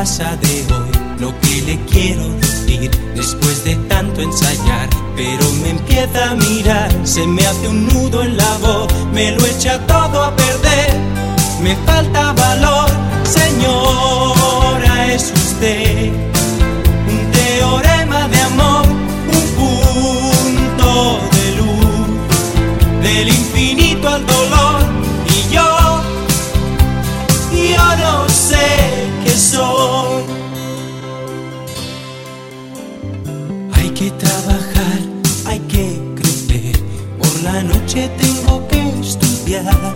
de hoy, lo que le quiero decir después de tanto ensayar. Pero me empieza a mirar, se me hace un nudo en la voz, me lo echa todo a perder. Me falta valor, señora, es usted un teorema que trabajar, hay que crecer. Por la noche tengo que estudiar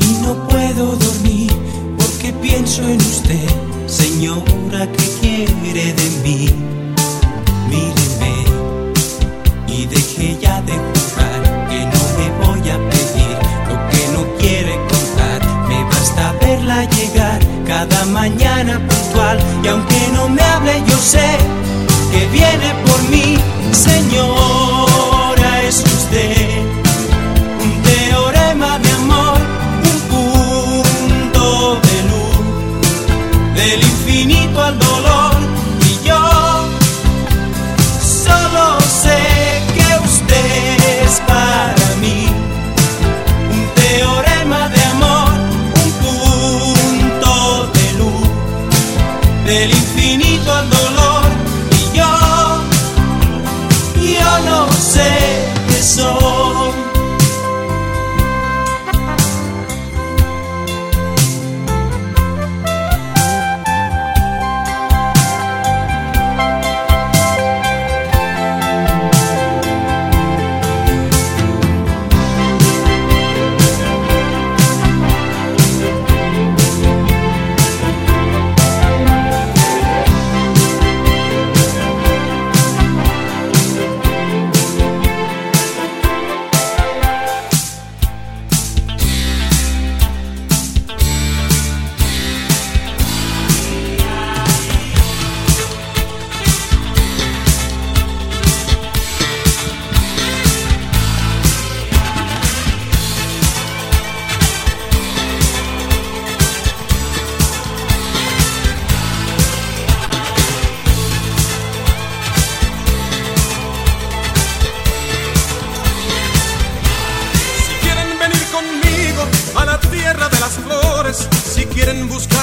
y no puedo dormir porque pienso en usted, señora que quiere de mí. Míreme y deje ya de jugar, que no le voy a pedir lo que no quiere contar. Me basta verla llegar cada mañana puntual y aunque no me hable yo sé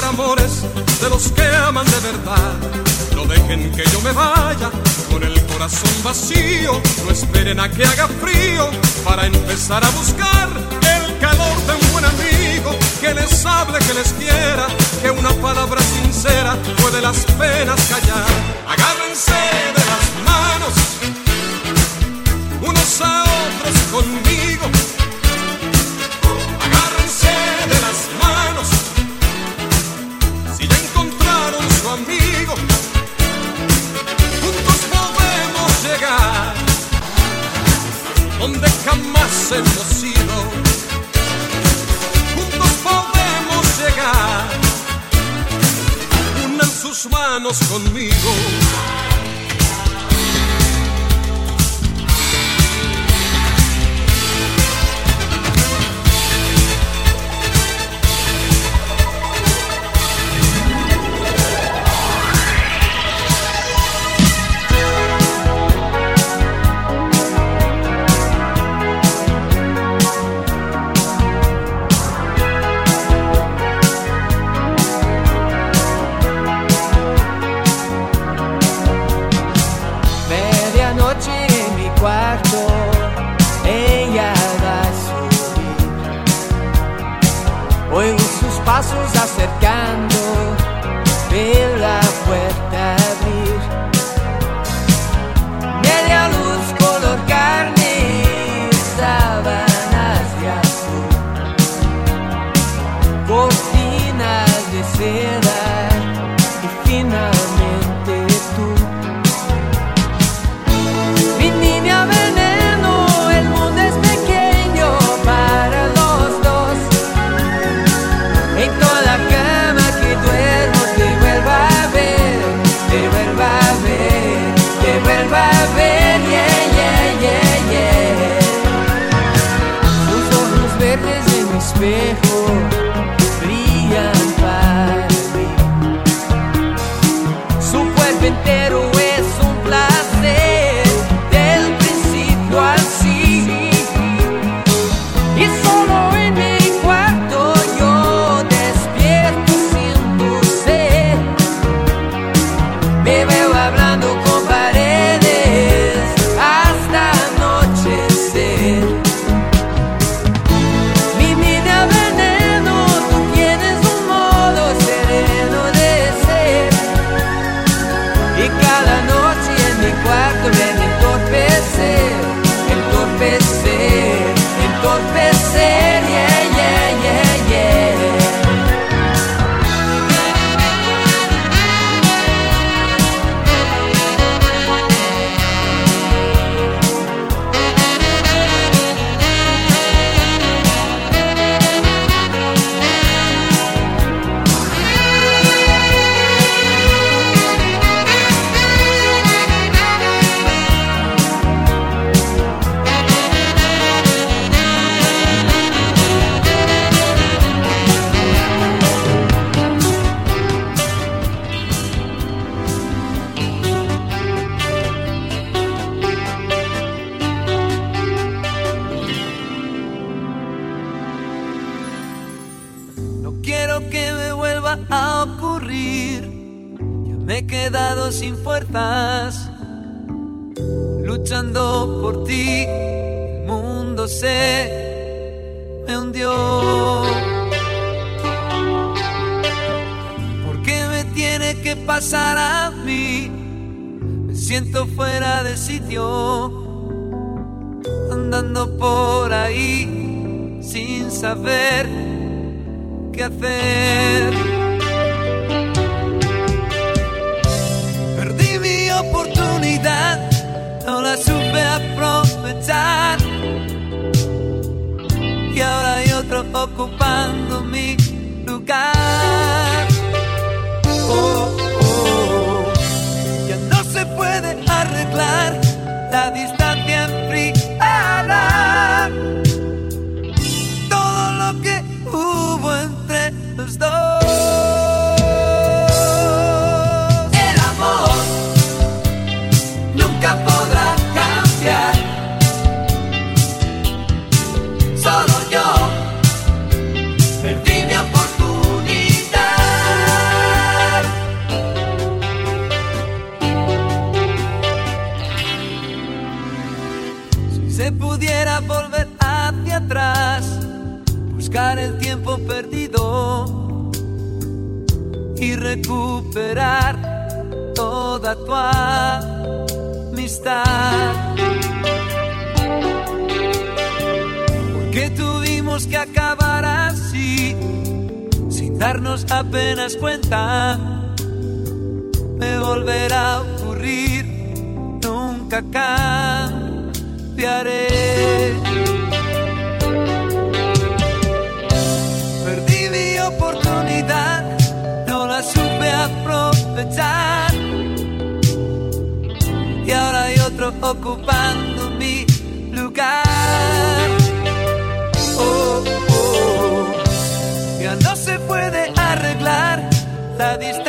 amores de los que aman de verdad. No dejen que yo me vaya con el corazón vacío. No esperen a que haga frío para empezar a buscar el calor de un buen amigo que les hable, que les quiera, que una palabra sincera puede las penas callar. Agárrense de las manos unos a otros conmigo. Jamás hemos ido. Juntos podemos llegar. Unan sus manos conmigo. De sitio. Andando por ahí sin saber qué hacer. Perdí mi oportunidad, no la supe aprovechar. Y ahora hay otro ocupando mi lugar. Oh, la distancia enfriada todo lo que hubo entre los dos. toda tu amistad. Porque tuvimos que acabar así, sin darnos apenas cuenta. Me volverá a ocurrir, nunca cambiaré. Y ahora hay otro ocupando mi lugar. Oh, oh, oh. ya no se puede arreglar la distancia.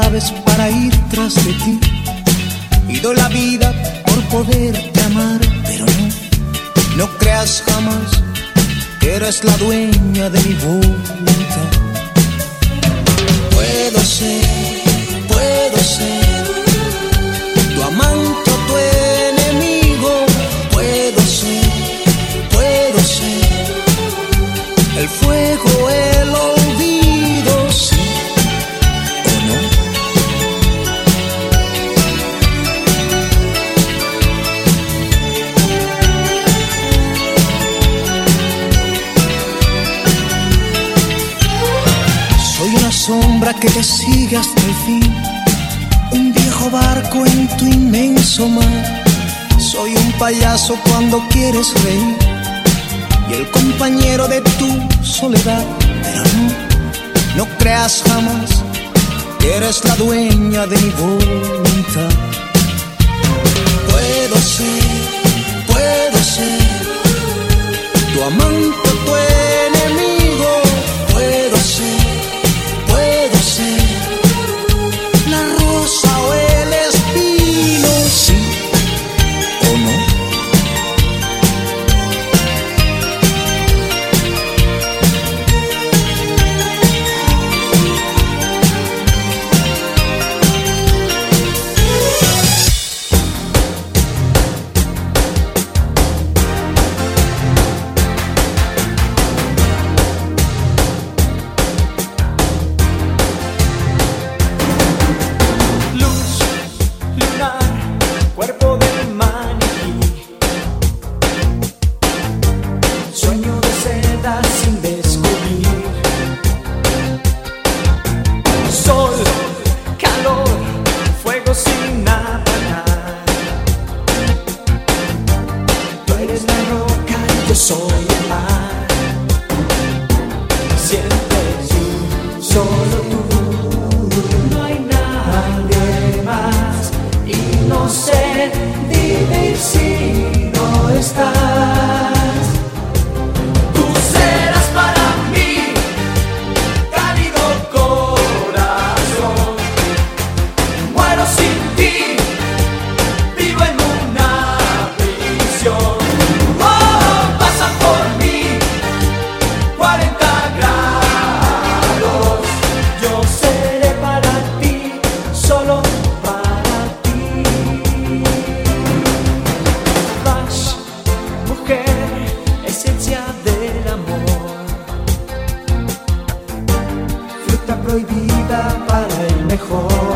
naves para ir tras de ti. Y doy la vida por poderte amar, pero no, no creas jamás que eres la dueña de mi voluntad. Puedo ser, puedo ser tu amante o tu enemigo. Puedo ser, puedo ser el fuego En tu inmenso mar. Soy un payaso cuando quieres reír y el compañero de tu soledad. No, no creas jamás que eres la dueña de mi voluntad. Puedo ser, puedo ser tu amante, puedo soy amar. Siempre tú, solo tú, no hay nadie más. Y no sé vivir si no estás. prohibida para el mejor.